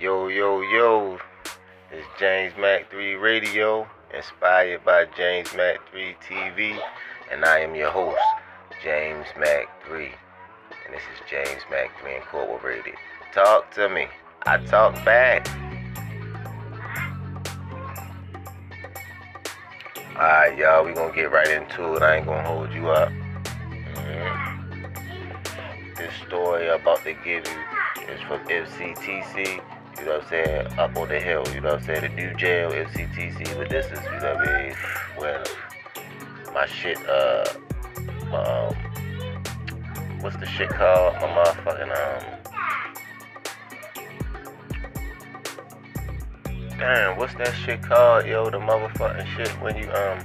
Yo, yo, yo. It's James Mac 3 Radio, inspired by James Mac 3 TV, and I am your host, James Mac 3. And this is James Mac 3 Incorporated. Talk to me. I talk back. Alright, y'all, we gonna get right into it. I ain't gonna hold you up. Mhm. This story about to give you is from MCTC. You know what I'm saying? Up on the hill. You know what I'm saying? The new jail, MCTC. But this is, you know what I mean? When my shit, uh, my, um, what's the shit called? My motherfucking, um, Damn, what's that shit called, yo? The motherfucking shit when you um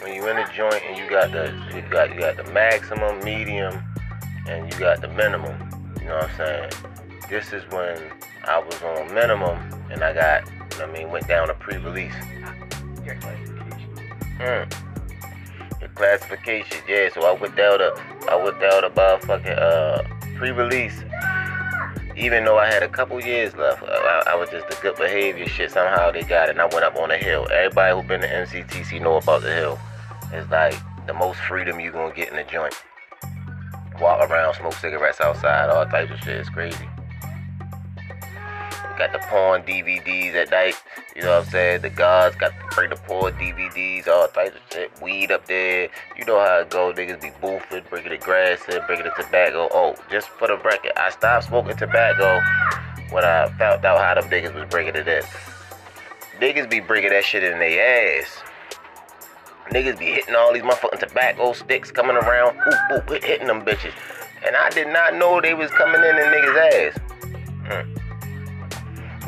when you in a joint and you got the you got you got the maximum, medium, and you got the minimum. You know what I'm saying? This is when I was on minimum and I got, you know I mean went down to pre-release. Your classification. Mm. The classification, yeah. So I went down to I went down to motherfucking uh pre-release. Even though I had a couple years left, I, I was just the good behavior shit. Somehow they got it, and I went up on the hill. Everybody who been to MCTC know about the hill. It's like the most freedom you gonna get in the joint. Walk around, smoke cigarettes outside, all types of shit. It's crazy. Got the porn DVDs at night. You know what I'm saying? The guards got the bring the porn DVDs, all types of shit. Weed up there. You know how it go. Niggas be boofing, bringing the grass in, bringing the tobacco. Oh, just for the record, I stopped smoking tobacco when I found out how them niggas was bringing it in. Niggas be bringing that shit in their ass. Niggas be hitting all these motherfucking tobacco sticks coming around, boop, hit- hitting them bitches. And I did not know they was coming in in niggas' ass. Mm.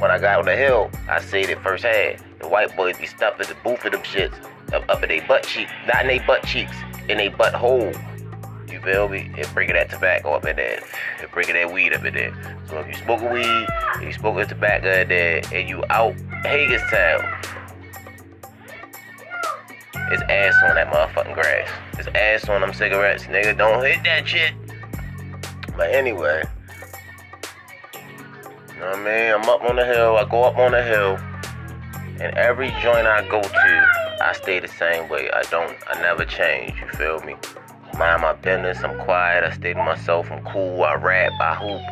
When I got on the hill, I seen it firsthand. The white boys be stuffing the booth of them shits up, up in their butt cheeks, not in their butt cheeks, in their butt hole. You feel me? And bringing that tobacco up in there, and bringing that weed up in there. So if you smoking weed, if you smoking tobacco in there, and you out Hagerstown, it's ass on that motherfucking grass. It's ass on them cigarettes, nigga. Don't hit that shit. But anyway, know what I mean? I'm up on the hill. I go up on the hill, and every joint I go to, I stay the same way. I don't. I never change. You feel me? Mind my business. I'm quiet. I stay to myself. I'm cool. I rap. I hoop.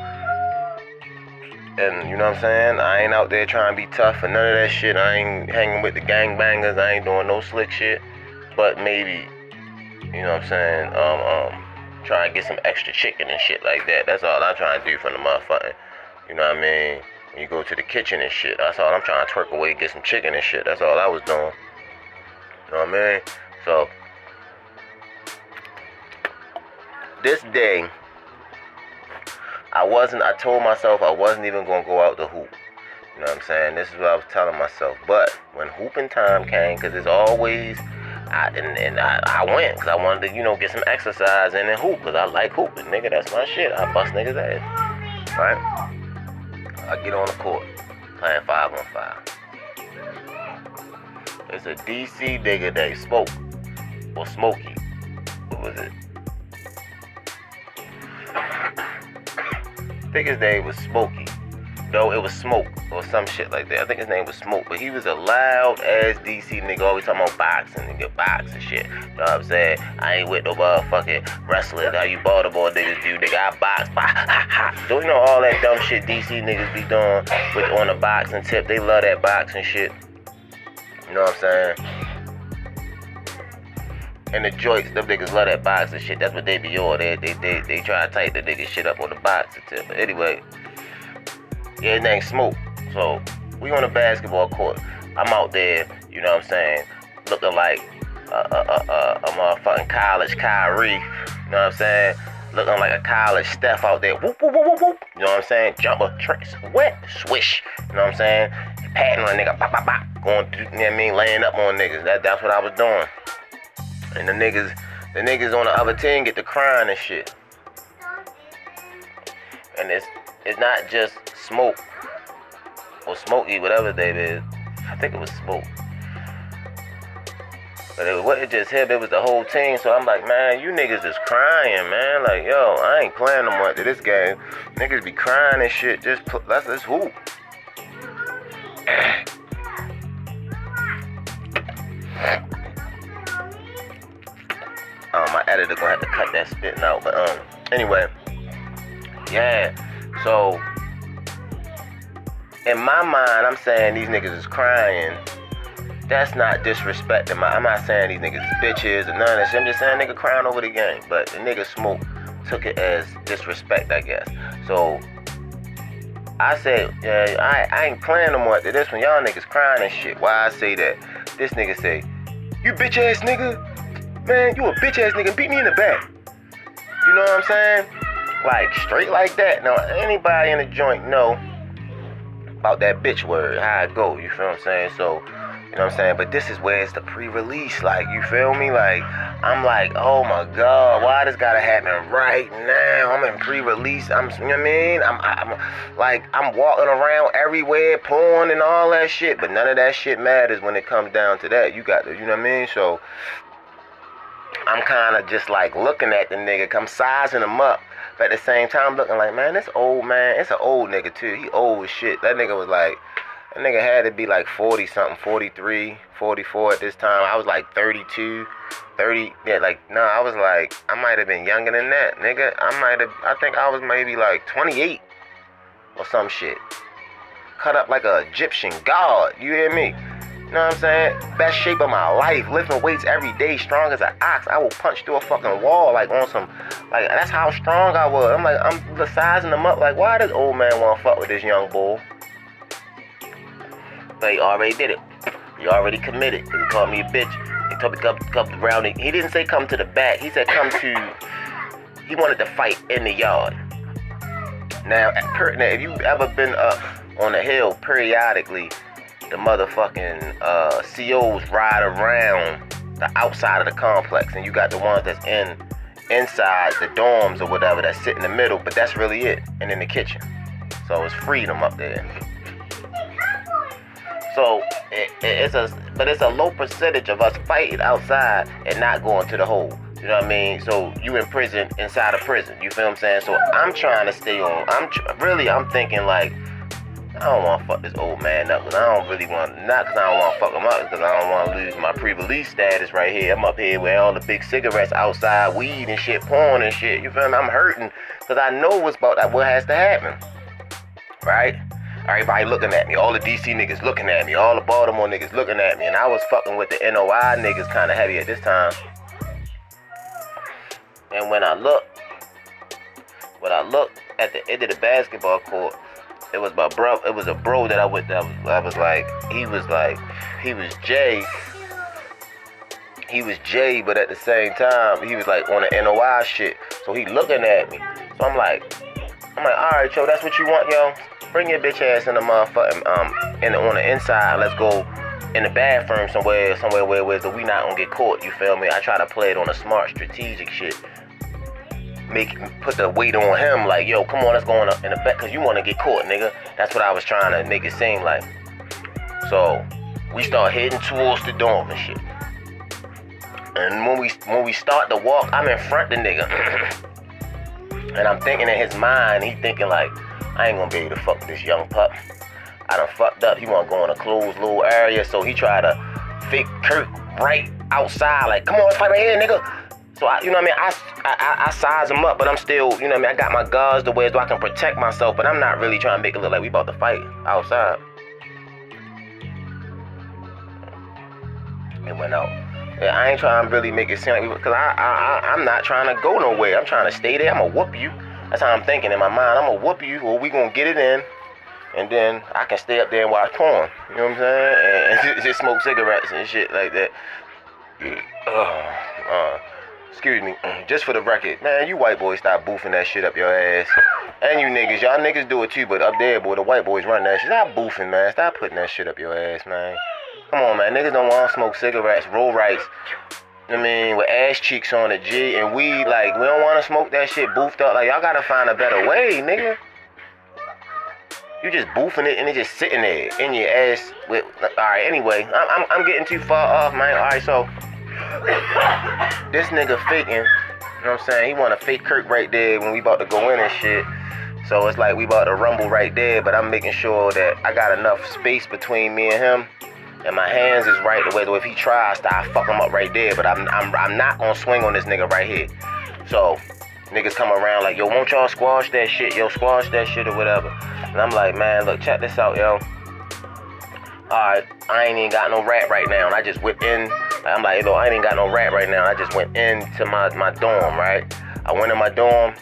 And you know what I'm saying? I ain't out there trying to be tough and none of that shit. I ain't hanging with the gangbangers. I ain't doing no slick shit. But maybe, you know what I'm saying? Um, um, try and get some extra chicken and shit like that. That's all I'm trying to do from the motherfucking, you know what I mean? When you go to the kitchen and shit, that's all I'm trying to twerk away, get some chicken and shit. That's all I was doing. You know what I mean? So, this day, I wasn't, I told myself I wasn't even gonna go out to hoop. You know what I'm saying? This is what I was telling myself. But when hooping time came, because it's always, I, and, and I, I went because I wanted to, you know, get some exercise and hoop because I like hooping, nigga. That's my shit. I bust niggas' ass. Right? I get on the court, playing five on five. It's a DC nigga that spoke, or Smokey. What was it? I think his name was Smokey. No, it was Smoke or some shit like that. I think his name was Smoke, but he was a loud ass DC nigga, always talking about boxing, and get nigga, boxing shit. You know what I'm saying? I ain't with no motherfucking wrestling. How you Baltimore niggas do, nigga? I box, box, ha, ha. Do you know all that dumb shit DC niggas be doing with on the boxing tip? They love that boxing shit. You know what I'm saying? And the joints, them niggas love that boxing shit. That's what they be on. They they they, they try to tighten the nigga shit up on the boxing tip. But anyway, yeah, his name Smoke. So we on a basketball court. I'm out there, you know what I'm saying, looking like a, a, a, a, motherfucking college Kyrie. You know what I'm saying? Looking like a college Steph out there. Whoop, whoop, whoop, whoop. You know what I'm saying? Jumper, tricks, wet, swish. You know what I'm saying? Patting on a nigga, bop, bop, bop. Going you know what I mean? Laying up on niggas. That, that's what I was doing. And the niggas, the niggas on the other team get to crying and shit. And it's it's not just smoke or smoky, whatever they is. I think it was smoke. But it wasn't just him, it was the whole team. So I'm like, man, you niggas is crying, man. Like, yo, I ain't playing no more to this game. Niggas be crying and shit. Just pl- let's hoop. Um, my editor gonna have to cut that spitting out. But um, anyway, yeah. So in my mind, I'm saying these niggas is crying. That's not disrespecting my. I'm not saying these niggas is bitches or none of that shit. I'm just saying nigga crying over the game. But the nigga smoke took it as disrespect, I guess. So I said, yeah, I, I ain't playing no more after this one. Y'all niggas crying and shit. Why I say that? This nigga say, you bitch ass nigga. Man, you a bitch ass nigga. Beat me in the back. You know what I'm saying? Like straight like that. Now anybody in the joint know about that bitch word, how it go. You feel what I'm saying? So, you know what I'm saying? But this is where it's the pre-release. Like, you feel me? Like, I'm like, oh my god, why this gotta happen right now? I'm in pre-release. I'm, you know what I mean? I'm, I'm like, I'm walking around everywhere, porn and all that shit. But none of that shit matters when it comes down to that. You got to, you know what I mean? So, I'm kind of just like looking at the nigga, come sizing him up. But at the same time, looking like, man, this old man, it's an old nigga too. He old as shit. That nigga was like, that nigga had to be like 40 something, 43, 44 at this time. I was like 32, 30. Yeah, like, no, I was like, I might have been younger than that, nigga. I might have, I think I was maybe like 28 or some shit. Cut up like a Egyptian god. You hear me? You know what I'm saying? Best shape of my life. Lifting weights every day, strong as an ox. I will punch through a fucking wall like on some, like that's how strong I was. I'm like, I'm sizing them up. Like, why does old man want to fuck with this young bull? But he already did it. He already committed. He called me a bitch. He told me come, come around. He didn't say come to the back. He said come to. He wanted to fight in the yard. Now, now if you have ever been up on a hill periodically the motherfucking uh, COs ride around the outside of the complex, and you got the ones that's in inside the dorms or whatever that sit in the middle, but that's really it, and in the kitchen. So it's freedom up there. So it, it, it's a, but it's a low percentage of us fighting outside and not going to the hole. You know what I mean? So you in prison inside a prison. You feel what I'm saying? So I'm trying to stay on. I'm tr- really, I'm thinking like I don't want to fuck this old man up, cause I don't really want, not cause I don't want to fuck him up, cause I don't want to lose my pre-release status right here. I'm up here with all the big cigarettes outside, weed and shit, porn and shit. You feel me? I'm hurting, cause I know what's about that, what has to happen, right? Everybody looking at me, all the DC niggas looking at me, all the Baltimore niggas looking at me, and I was fucking with the NOI niggas kind of heavy at this time. And when I look, when I look at the end of the basketball court, it was my bro. It was a bro that I went. That was, I was like, he was like, he was Jay. He was Jay, but at the same time, he was like on the NOI shit. So he looking at me. So I'm like, I'm like, all right, yo, that's what you want, yo. Bring your bitch ass in the motherfucking um, in the, on the inside. Let's go in the bathroom somewhere, somewhere where, where we not gonna get caught. You feel me? I try to play it on a smart, strategic shit make put the weight on him like, yo, come on, let's go in the, in the back, cause you wanna get caught, nigga. That's what I was trying to make it seem like. So we start heading towards the dorm and shit. And when we when we start to walk, I'm in front of the nigga. and I'm thinking in his mind, he thinking like, I ain't gonna be able to fuck with this young pup. I done fucked up. He wanna go in a closed little area, so he tried to fake Kirk right outside, like, come on, let's fight right here, nigga. So I, you know what I mean? I, I, I size them up, but I'm still, you know what I mean? I got my guards the way so I can protect myself, but I'm not really trying to make it look like we about to fight outside. It went out. Yeah, I ain't trying to really make it seem like, because I, I, I, I'm not trying to go nowhere. I'm trying to stay there. I'm going to whoop you. That's how I'm thinking in my mind. I'm going to whoop you, or we going to get it in, and then I can stay up there and watch porn. You know what I'm saying? And, and just smoke cigarettes and shit like that. Uh, uh excuse me, just for the record, man, you white boys stop boofing that shit up your ass. And you niggas, y'all niggas do it too, but up there, boy, the white boys run that shit. Stop boofing, man. Stop putting that shit up your ass, man. Come on, man. Niggas don't want to smoke cigarettes, roll rights. I mean, with ass cheeks on the G, and we like we don't want to smoke that shit boofed up. Like y'all gotta find a better way, nigga. You just boofing it and it just sitting there in your ass. With all right, anyway, I'm I'm, I'm getting too far off, man. All right, so this nigga faking, you know what I'm saying? He want to fake Kirk right there when we about to go in and shit. So it's like we about to rumble right there, but I'm making sure that I got enough space between me and him. And my hands is right the way if he tries to, I fuck him up right there. But I'm, I'm, I'm not gonna swing on this nigga right here. So niggas come around like, yo, won't y'all squash that shit? Yo, squash that shit or whatever. And I'm like, man, look, check this out, yo. Alright, I ain't even got no rap right now. And I just went in. I'm like, yo, I ain't got no rap right now. I just went into my, my dorm, right? I went in my dorm.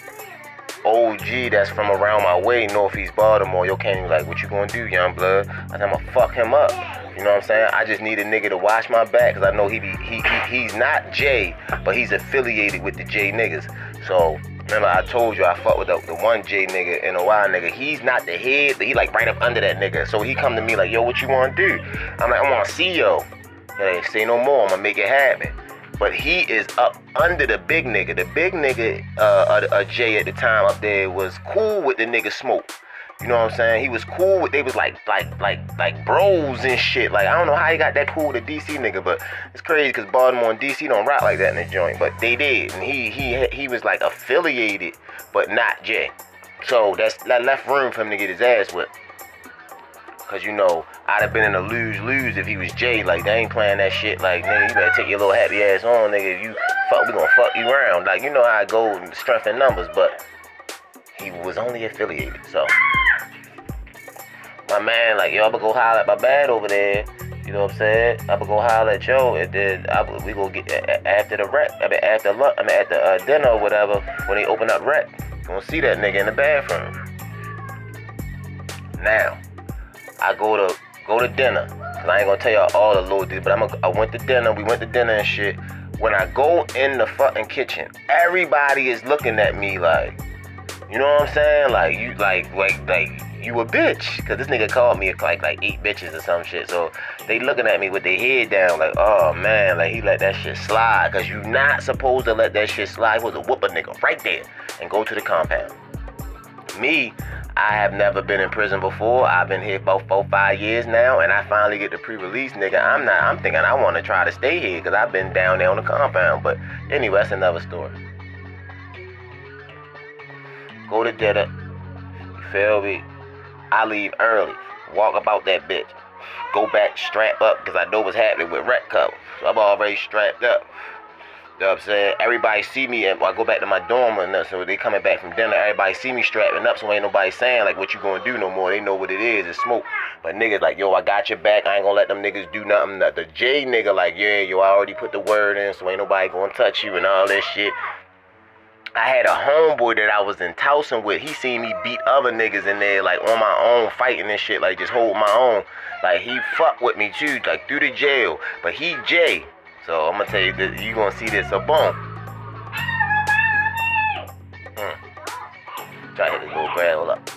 OG that's from around my way, Northeast Baltimore. Yo, even like, what you gonna do, young blood? I said, I'm gonna fuck him up. You know what I'm saying? I just need a nigga to watch my back because I know he be he, he he's not Jay, but he's affiliated with the J niggas. So remember I told you I fuck with the, the one J nigga and a Y nigga. He's not the head, but he like right up under that nigga. So he come to me like, yo, what you wanna do? I'm like, I wanna see yo. Hey, say no more, I'm gonna make it happen. But he is up under the big nigga. The big nigga, uh, uh, uh Jay at the time up there was cool with the nigga Smoke. You know what I'm saying? He was cool with. They was like, like, like, like bros and shit. Like I don't know how he got that cool with a DC nigga, but it's crazy because Baltimore and DC don't rock like that in the joint, but they did. And he, he, he was like affiliated, but not Jay. So that's that left room for him to get his ass whipped. Cause you know, I'd have been in a lose lose if he was Jay. Like they ain't playing that shit. Like nigga, you better take your little happy ass on, nigga. If you fuck, we gonna fuck you around. Like you know how I go strength in numbers, but he was only affiliated. So my man, like yo, I'ma go holler at my bad over there. You know what I'm saying? I'ma go holler at Joe, and then I, we go get after the rep. I mean after lunch. I mean at the uh, dinner or whatever. When they open up rep, gonna see that nigga in the bathroom. Now. I go to go to dinner. Cause I ain't gonna tell y'all all the little details, but I'm a, I went to dinner. We went to dinner and shit. When I go in the fucking kitchen, everybody is looking at me like, you know what I'm saying? Like you, like, like, like you a bitch. Cause this nigga called me like like eight bitches or some shit. So they looking at me with their head down, like, oh man, like he let that shit slide. Cause you not supposed to let that shit slide. Was a whoop a nigga right there and go to the compound. Me, I have never been in prison before. I've been here for four, five years now, and I finally get the pre-release, nigga. I'm not. I'm thinking I want to try to stay here because I've been down there on the compound. But anyway, that's another story. Go to dinner. You feel me? I leave early. Walk about that bitch. Go back, strap up, because I know what's happening with rec cover. So I'm already strapped up. You know what I'm saying? Everybody see me and I go back to my dorm and so they coming back from dinner, everybody see me strapping up, so ain't nobody saying like what you gonna do no more. They know what it is, it's smoke. But niggas like, yo, I got your back, I ain't gonna let them niggas do nothing. The J nigga like, yeah, yo, I already put the word in, so ain't nobody gonna touch you and all this shit. I had a homeboy that I was in Towson with. He seen me beat other niggas in there, like on my own, fighting and shit, like just hold my own. Like he fucked with me too, like through the jail. But he Jay. So I'm gonna tell you that you gonna see this. So boom. Hmm. Try to hit this little gravel up.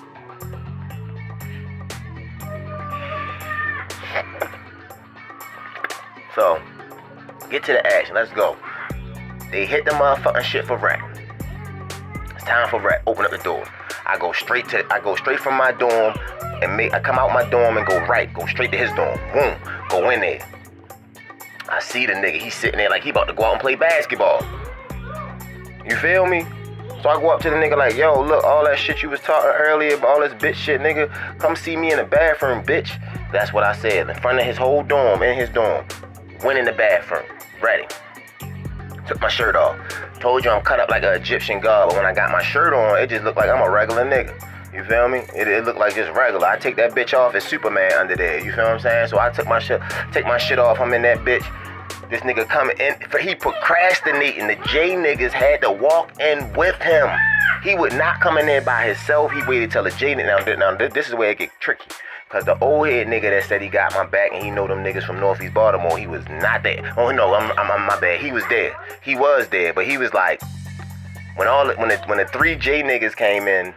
So, get to the action. Let's go. They hit the motherfucking shit for rec. It's time for rec. Open up the door. I go straight to. I go straight from my dorm and make. I come out my dorm and go right. Go straight to his dorm. Boom. Go in there. I see the nigga, he's sitting there like he about to go out and play basketball. You feel me? So I go up to the nigga like, yo, look, all that shit you was talking earlier, all this bitch shit, nigga, come see me in the bathroom, bitch. That's what I said. In front of his whole dorm, in his dorm. Went in the bathroom. Ready. Took my shirt off. Told you I'm cut up like an Egyptian god, but when I got my shirt on, it just looked like I'm a regular nigga. You feel me? It, it looked like just regular. I take that bitch off, it's Superman under there. You feel what I'm saying? So I took my shit, take my shit off. I'm in that bitch. This nigga coming in, he procrastinating. The J niggas had to walk in with him. He would not come in there by himself. He waited till the J now. Now this is where it get tricky. Cause the old head nigga that said he got my back and he know them niggas from Northeast Baltimore, he was not there. Oh no, I'm, I'm, I'm my bad. He was there. He was there, but he was like, when all when the, when the three J niggas came in,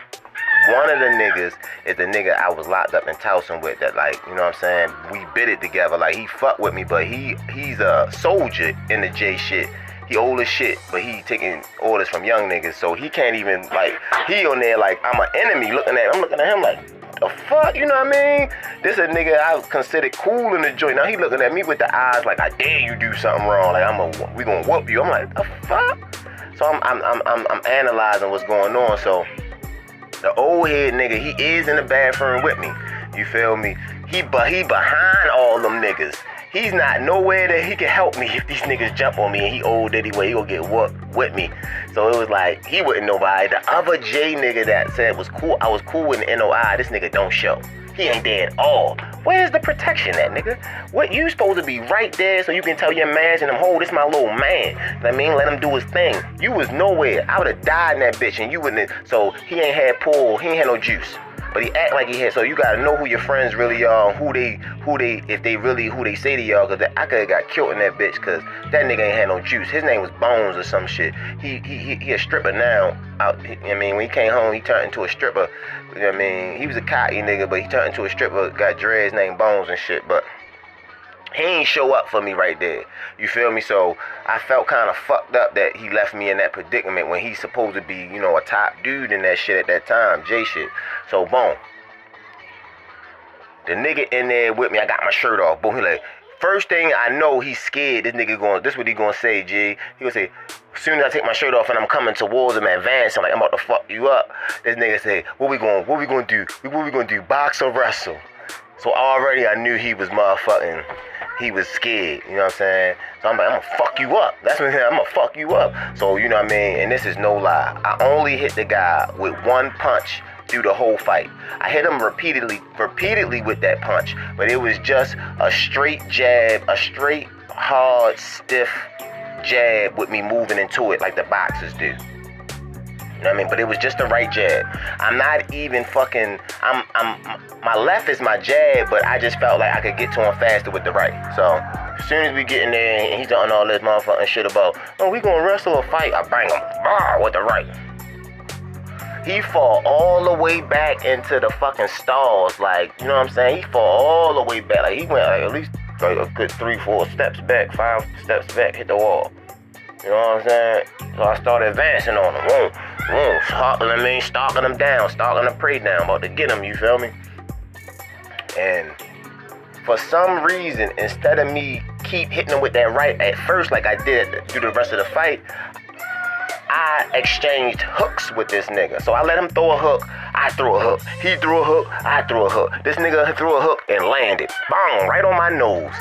one of the niggas is the nigga I was locked up in Towson with that like, you know what I'm saying? We bit it together. Like he fucked with me, but he he's a soldier in the J shit. He old as shit, but he taking orders from young niggas, so he can't even like he on there like I'm an enemy looking at I'm looking at him like the fuck, you know what I mean? This a nigga I consider cool in the joint. Now he looking at me with the eyes like I dare you do something wrong. Like I'm a we gonna whoop you. I'm like the fuck. So I'm I'm I'm I'm, I'm analyzing what's going on. So The old head nigga, he is in the bathroom with me. You feel me? He but he behind all them niggas. He's not nowhere that he can help me if these niggas jump on me and he old anyway, he gonna get whooped with me. So it was like he wouldn't nobody. The other J nigga that said was cool, I was cool with the NOI, this nigga don't show. He ain't there at all. Where's the protection at, nigga? What you supposed to be right there so you can tell your mans and them, hold this my little man. I mean, let him do his thing. You was nowhere. I would have died in that bitch and you wouldn't. So he ain't had pull. He ain't had no juice but he act like he had. So you gotta know who your friends really are, who they, who they, if they really, who they say to y'all. Cause I could have got killed in that bitch. Cause that nigga ain't had no juice. His name was Bones or some shit. He he he, he a stripper now. Out, I mean, when he came home, he turned into a stripper. You know what I mean? He was a cocky nigga, but he turned into a stripper. Got dreads named Bones and shit. But he ain't show up for me right there. You feel me? So I felt kind of fucked up that he left me in that predicament when he's supposed to be, you know, a top dude in that shit at that time, J shit. So boom. The nigga in there with me, I got my shirt off. Boom, he like, first thing I know he's scared. This nigga going, this what he gonna say, G. He gonna say, soon as I take my shirt off and I'm coming towards him, advancing, like I'm about to fuck you up. This nigga say, what we going, what we gonna do? What we gonna do? Box or wrestle? So already I knew he was motherfucking he was scared, you know what I'm saying? So I'm like, I'm gonna fuck you up. That's what I'm I'm gonna fuck you up. So you know what I mean? And this is no lie. I only hit the guy with one punch through the whole fight. I hit him repeatedly, repeatedly with that punch, but it was just a straight jab, a straight, hard, stiff jab with me moving into it like the boxers do. Know what I mean? But it was just the right jab. I'm not even fucking. I'm. I'm. My left is my jab, but I just felt like I could get to him faster with the right. So as soon as we get in there and he's doing all this motherfucking shit about, oh, we gonna wrestle or fight, I bang him bah, with the right. He fall all the way back into the fucking stalls, like you know what I'm saying? He fall all the way back, like he went like at least like a good three, four steps back, five steps back, hit the wall. You know what I'm saying? So I started advancing on him. Whoa, whoa, stalking, I mean, stalking him down, stalking the prey down, about to get him, you feel me? And for some reason, instead of me keep hitting him with that right at first, like I did through the rest of the fight, I exchanged hooks with this nigga. So I let him throw a hook, I threw a hook. He threw a hook, I threw a hook. This nigga threw a hook and landed. Bang, right on my nose.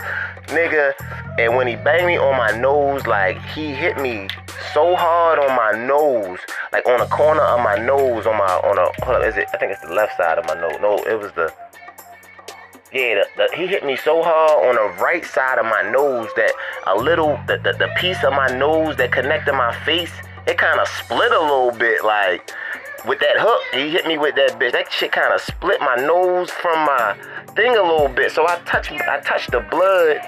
Nigga, and when he banged me on my nose, like he hit me so hard on my nose, like on the corner of my nose, on my on a hold up, is it? I think it's the left side of my nose. No, it was the yeah, the, the, he hit me so hard on the right side of my nose that a little the, the, the piece of my nose that connected my face, it kind of split a little bit. Like with that hook, he hit me with that bitch. That shit kind of split my nose from my thing a little bit. So I touched I touched the blood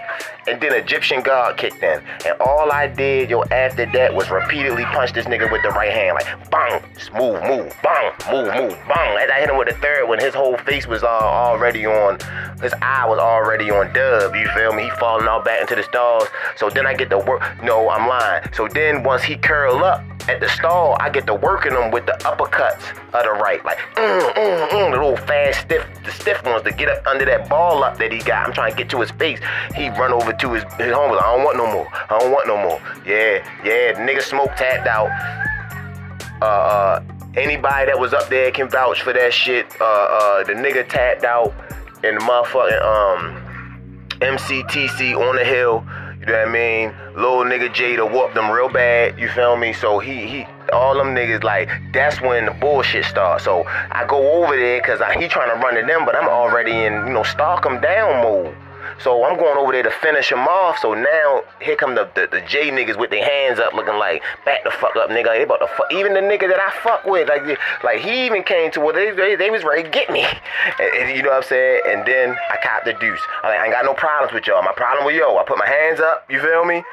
and then Egyptian God kicked in. And all I did, yo, after that was repeatedly punch this nigga with the right hand. Like bang, move, move, bang, move, move, bang. And I hit him with the third when his whole face was uh, already on his eye was already on dub, you feel me? He falling all back into the stalls. So then I get to work no, I'm lying. So then once he curl up at the stall, I get to working them with the uppercuts of the right. Like mm, mm, mm, the little fast stiff the stiff ones to get up under that ball up that he got. I'm trying to get to his face. He run over to his, his homies. I don't want no more. I don't want no more. Yeah, yeah, nigga smoke tapped out. Uh, uh, anybody that was up there can vouch for that shit. Uh, uh, the nigga tapped out in the motherfucking um MCTC on the hill. You know what I mean? Little nigga Jada whooped them real bad. You feel me? So he he all them niggas like that's when the bullshit starts. So I go over there because he trying to run to them, but I'm already in you know stalk them down mode. So I'm going over there to finish him off. So now here come the, the, the J niggas with their hands up, looking like back the fuck up, nigga. They about to fuck. Even the nigga that I fuck with, like like he even came to where they they, they was ready to get me. And, and you know what I'm saying? And then I caught the deuce. I, like, I ain't got no problems with y'all. My problem with yo, I put my hands up. You feel me?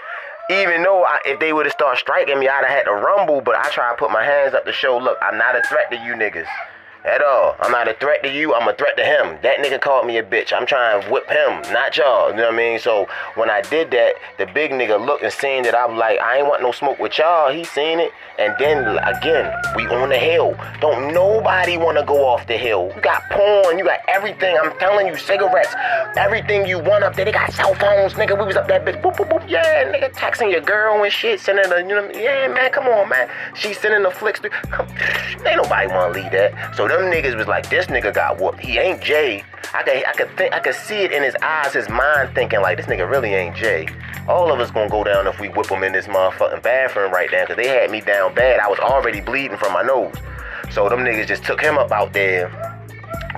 Even though I, if they would have started striking me, I'd have had to rumble. But I try to put my hands up to show, look, I'm not a threat to you niggas at all. I'm not a threat to you, I'm a threat to him. That nigga called me a bitch. I'm trying to whip him, not y'all. You know what I mean? So when I did that, the big nigga looked and seen that I'm like, I ain't want no smoke with y'all. He seen it. And then again, we on the hill. Don't nobody wanna go off the hill. You got porn, you got everything. I'm telling you, cigarettes, everything you want up there. They got cell phones, nigga. We was up that bitch. Boop, boop, boop. Yeah, nigga, texting your girl and shit, sending her, you know, yeah, man, come on, man. She sending the flicks. Through. Come, ain't nobody wanna leave that. So them niggas was like, this nigga got whooped. He ain't Jay. I could, I could think, I could see it in his eyes, his mind, thinking like, this nigga really ain't Jay. All of us gonna go down if we whip him in this motherfucking bathroom right now, cause they had me down bad. I was already bleeding from my nose. So them niggas just took him up out there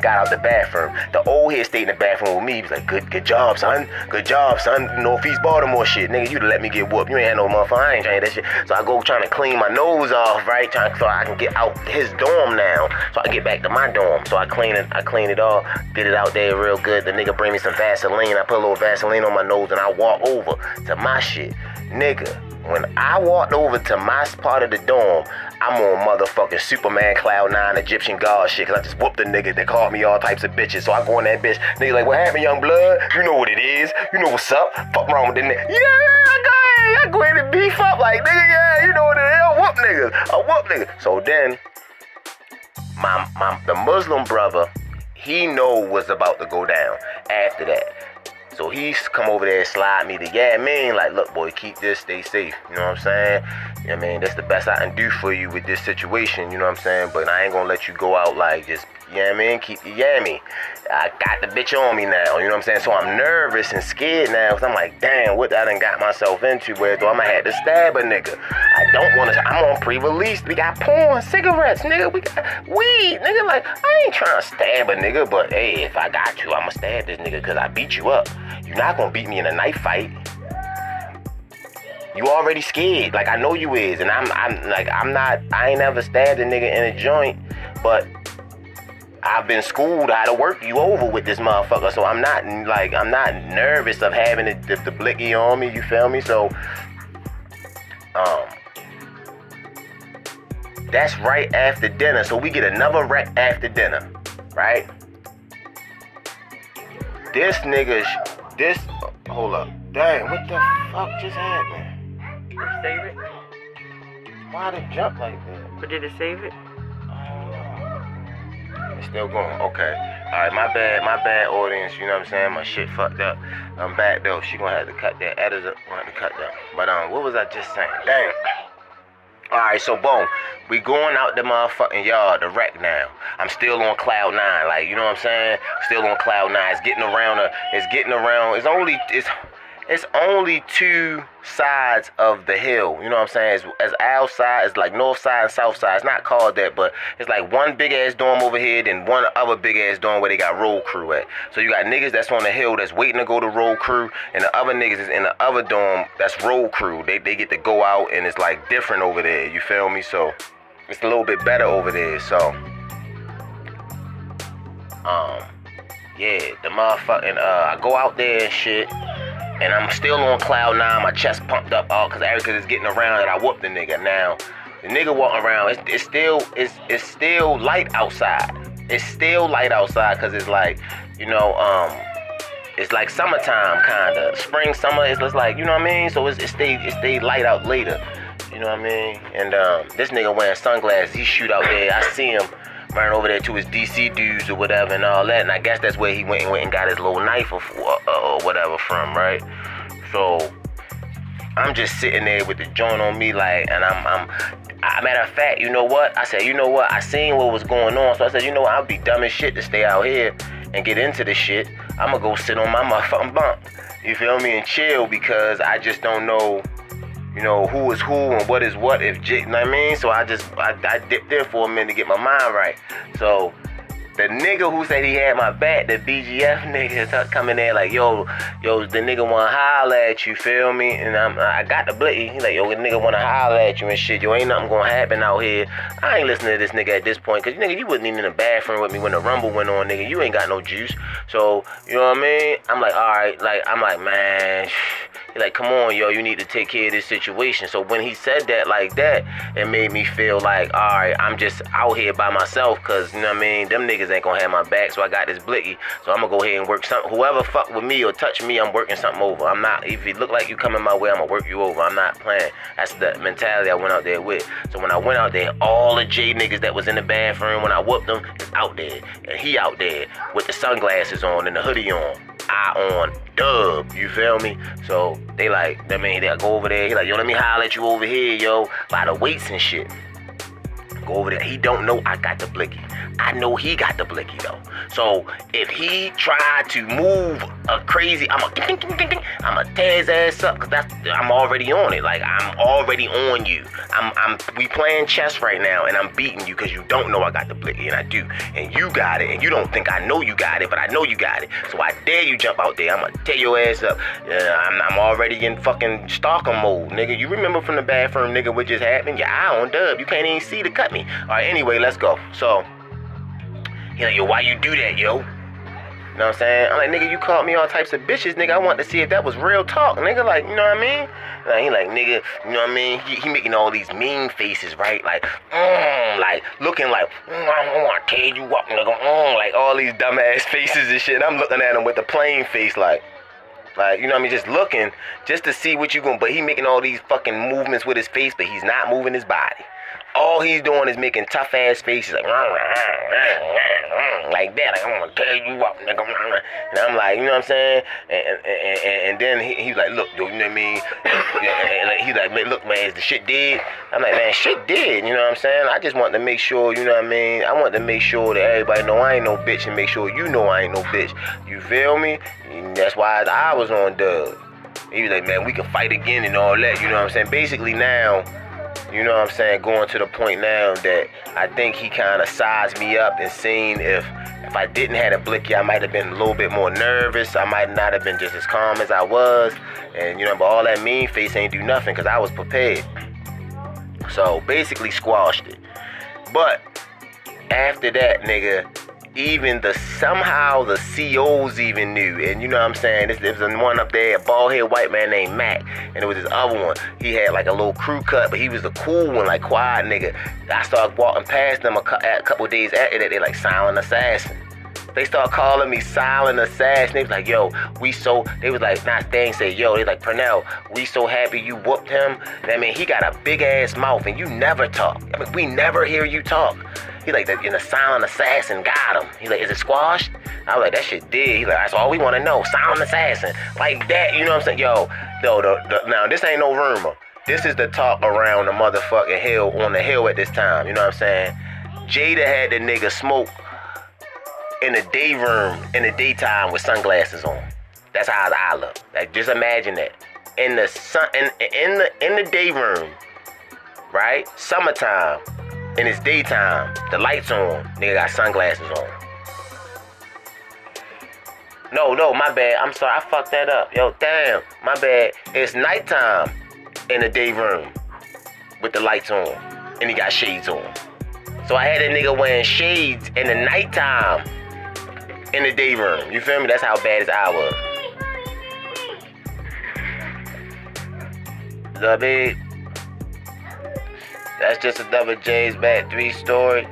got out the bathroom. The old head stayed in the bathroom with me. He was like, good, good job, son. Good job, son. Northeast Baltimore shit. Nigga, you'd let me get whooped. You ain't had no motherfucker. I ain't trying that shit. So I go trying to clean my nose off, right? Trying so I can get out his dorm now. So I get back to my dorm. So I clean it, I clean it all, get it out there real good. The nigga bring me some Vaseline. I put a little Vaseline on my nose and I walk over to my shit. Nigga, when I walked over to my part of the dorm, I'm on motherfucking Superman Cloud 9 Egyptian God shit, cause I just whooped the nigga that called me all types of bitches. So I go in that bitch, nigga like, what happened, young blood? You know what it is. You know what's up. Fuck wrong with the nigga. Yeah, I go ahead, I go ahead and beef up like, nigga, yeah, you know what it is. I whoop niggas. I whoop niggas. So then, my, my, the Muslim brother, he know what's about to go down after that. So he's come over there and slide me the yeah, man, like, look, boy, keep this, stay safe. You know what I'm saying? You know what I mean? That's the best I can do for you with this situation, you know what I'm saying? But I ain't gonna let you go out like just, you know what I mean? Keep you yammy. I got the bitch on me now, you know what I'm saying? So I'm nervous and scared now, cause I'm like, damn, what I done got myself into where do I might have to stab a nigga. I don't wanna, I'm on pre-release. We got porn, cigarettes, nigga. We got weed, nigga. Like, I ain't trying to stab a nigga, but hey, if I got to, I'ma stab this nigga cause I beat you up. You're not gonna beat me in a knife fight. You already scared. Like I know you is, and I'm I'm like I'm not I ain't ever stabbed a nigga in a joint, but I've been schooled how to work you over with this motherfucker. So I'm not like I'm not nervous of having the, the, the blicky on me, you feel me? So um that's right after dinner. So we get another rec after dinner, right? This nigga, sh- this, hold up. Dang, what the fuck just happened? Save it? Why did it jump like that? But did it save it? Still going. Okay. Alright, my bad, my bad audience, you know what I'm saying? My shit fucked up. I'm back though. She gonna have to cut that. Editor gonna have to cut that. But um, what was I just saying? Damn. Alright, so boom. We going out the motherfucking yard, the rec now. I'm still on cloud nine, like you know what I'm saying? Still on cloud nine. It's getting around a, it's getting around, it's only it's it's only two sides of the hill. You know what I'm saying? It's, as Al side, it's like north side and south side. It's not called that, but it's like one big ass dorm over here, then one other big ass dorm where they got roll crew at. So you got niggas that's on the hill that's waiting to go to roll crew, and the other niggas is in the other dorm that's roll crew. They they get to go out and it's like different over there. You feel me? So it's a little bit better over there. So um yeah, the motherfucking uh I go out there and shit. And I'm still on cloud nine, my chest pumped up all cause Erica is getting around and I whooped the nigga. Now, the nigga walking around, it's, it's still it's it's still light outside. It's still light outside cause it's like, you know, um it's like summertime kinda. Spring, summer, it's just like, you know what I mean? So it's, it stay it stay light out later. You know what I mean? And um, this nigga wearing sunglasses, he shoot out there. I see him ran over there to his DC dudes or whatever and all that. And I guess that's where he went and went and got his little knife or, uh, or whatever from, right? So I'm just sitting there with the joint on me, like, and I'm, I'm, I, matter of fact, you know what? I said, you know what? I seen what was going on, so I said, you know what? I'll be dumb as shit to stay out here and get into this shit. I'm gonna go sit on my motherfucking bunk. You feel me? And chill because I just don't know you know, who is who and what is what if J, you know what I mean? So I just I, I dipped there for a minute to get my mind right. So the nigga who said he had my back, the BGF nigga, start coming there like, yo, yo, the nigga wanna holler at you, feel me? And I'm, I got the blicky. He like, yo, the nigga wanna holler at you and shit. Yo, ain't nothing gonna happen out here. I ain't listening to this nigga at this point, cause nigga, you wasn't even in the bathroom with me when the rumble went on, nigga. You ain't got no juice. So, you know what I mean? I'm like, all right, like, I'm like, man. He like, come on, yo, you need to take care of this situation. So when he said that like that, it made me feel like, all right, I'm just out here by myself, cause you know what I mean. Them niggas ain't gonna have my back, so I got this blicky. So I'm gonna go ahead and work something. Whoever fuck with me or touch me, I'm working something over. I'm not. If you look like you coming my way, I'm gonna work you over. I'm not playing. That's the mentality I went out there with. So when I went out there, all the J niggas that was in the bathroom when I whooped them is out there, and he out there with the sunglasses on and the hoodie on. I on dub, you feel me? So they like, I mean, they go over there. He like, yo, let me holler at you over here, yo, by the weights and shit. Go over there. He don't know I got the blicky. I know he got the blicky though. So if he tried to move a crazy, I'm a ding, ding, ding, ding, I'm a tear his ass up because that's I'm already on it. Like I'm already on you. I'm I'm we playing chess right now and I'm beating you because you don't know I got the blicky and I do. And you got it and you don't think I know you got it, but I know you got it. So I dare you jump out there. I'm gonna tear your ass up. Yeah, I'm, I'm already in fucking stalker mode, nigga. You remember from the bathroom, nigga, what just happened? Your eye on dub. You can't even see the cut me. All right, anyway, let's go. So, you know, yo, why you do that, yo? You know what I'm saying? I'm like, nigga, you called me all types of bitches, nigga. I want to see if that was real talk, nigga. Like, you know what I mean? Like, he like, nigga, you know what I mean? He, he making all these mean faces, right? Like, mm, like, looking like, mm, I want to tear you up, nigga. Mm, like, all these dumbass faces and shit. And I'm looking at him with the plain face, like, like, you know what I mean? Just looking, just to see what you going but he making all these fucking movements with his face, but he's not moving his body. All he's doing is making tough ass faces like like that. Like I'm gonna tear you up, nigga. And I'm like, you know what I'm saying? And and, and, and then he, he's like, look, dude, you know what I mean? He's like, look, man, is the shit dead? I'm like, man, shit dead. You know what I'm saying? I just want to make sure, you know what I mean? I want to make sure that everybody know I ain't no bitch and make sure you know I ain't no bitch. You feel me? And that's why I was on dub. He was like, man, we can fight again and all that. You know what I'm saying? Basically now you know what I'm saying, going to the point now that I think he kind of sized me up and seen if if I didn't have a blicky, I might have been a little bit more nervous. I might not have been just as calm as I was. And you know, but all that mean face ain't do nothing because I was prepared. So basically squashed it. But after that, nigga, even the somehow the COs even knew. And you know what I'm saying? There's, there's one up there, a bald head white man named Mac. And there was this other one. He had like a little crew cut, but he was the cool one, like quiet nigga. I started walking past them a, a couple days after that. They like silent assassin. They start calling me silent assassin. They was like, yo, we so they was like, not thing say, yo, they like Purnell, we so happy you whooped him. I mean, he got a big ass mouth and you never talk. I mean, we never hear you talk. He like the, the silent assassin got him. He like, is it squashed? I was like, that shit did. He like, that's all we want to know. Silent assassin. Like that, you know what I'm saying? Yo, the, now this ain't no rumor. This is the talk around the motherfucking hill on the hill at this time. You know what I'm saying? Jada had the nigga smoke in the day room in the daytime with sunglasses on. That's how I look. Like just imagine that. In the sun in, in the in the day room, right? Summertime. In it's daytime, the lights on, nigga got sunglasses on. No, no, my bad. I'm sorry, I fucked that up. Yo, damn, my bad. It's nighttime in the day room with the lights on, and he got shades on. So I had a nigga wearing shades in the nighttime in the day room. You feel me? That's how bad his eye was. The big. That's just another James Mac 3 story.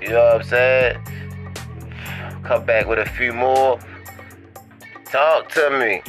You know what I'm saying? Come back with a few more. Talk to me.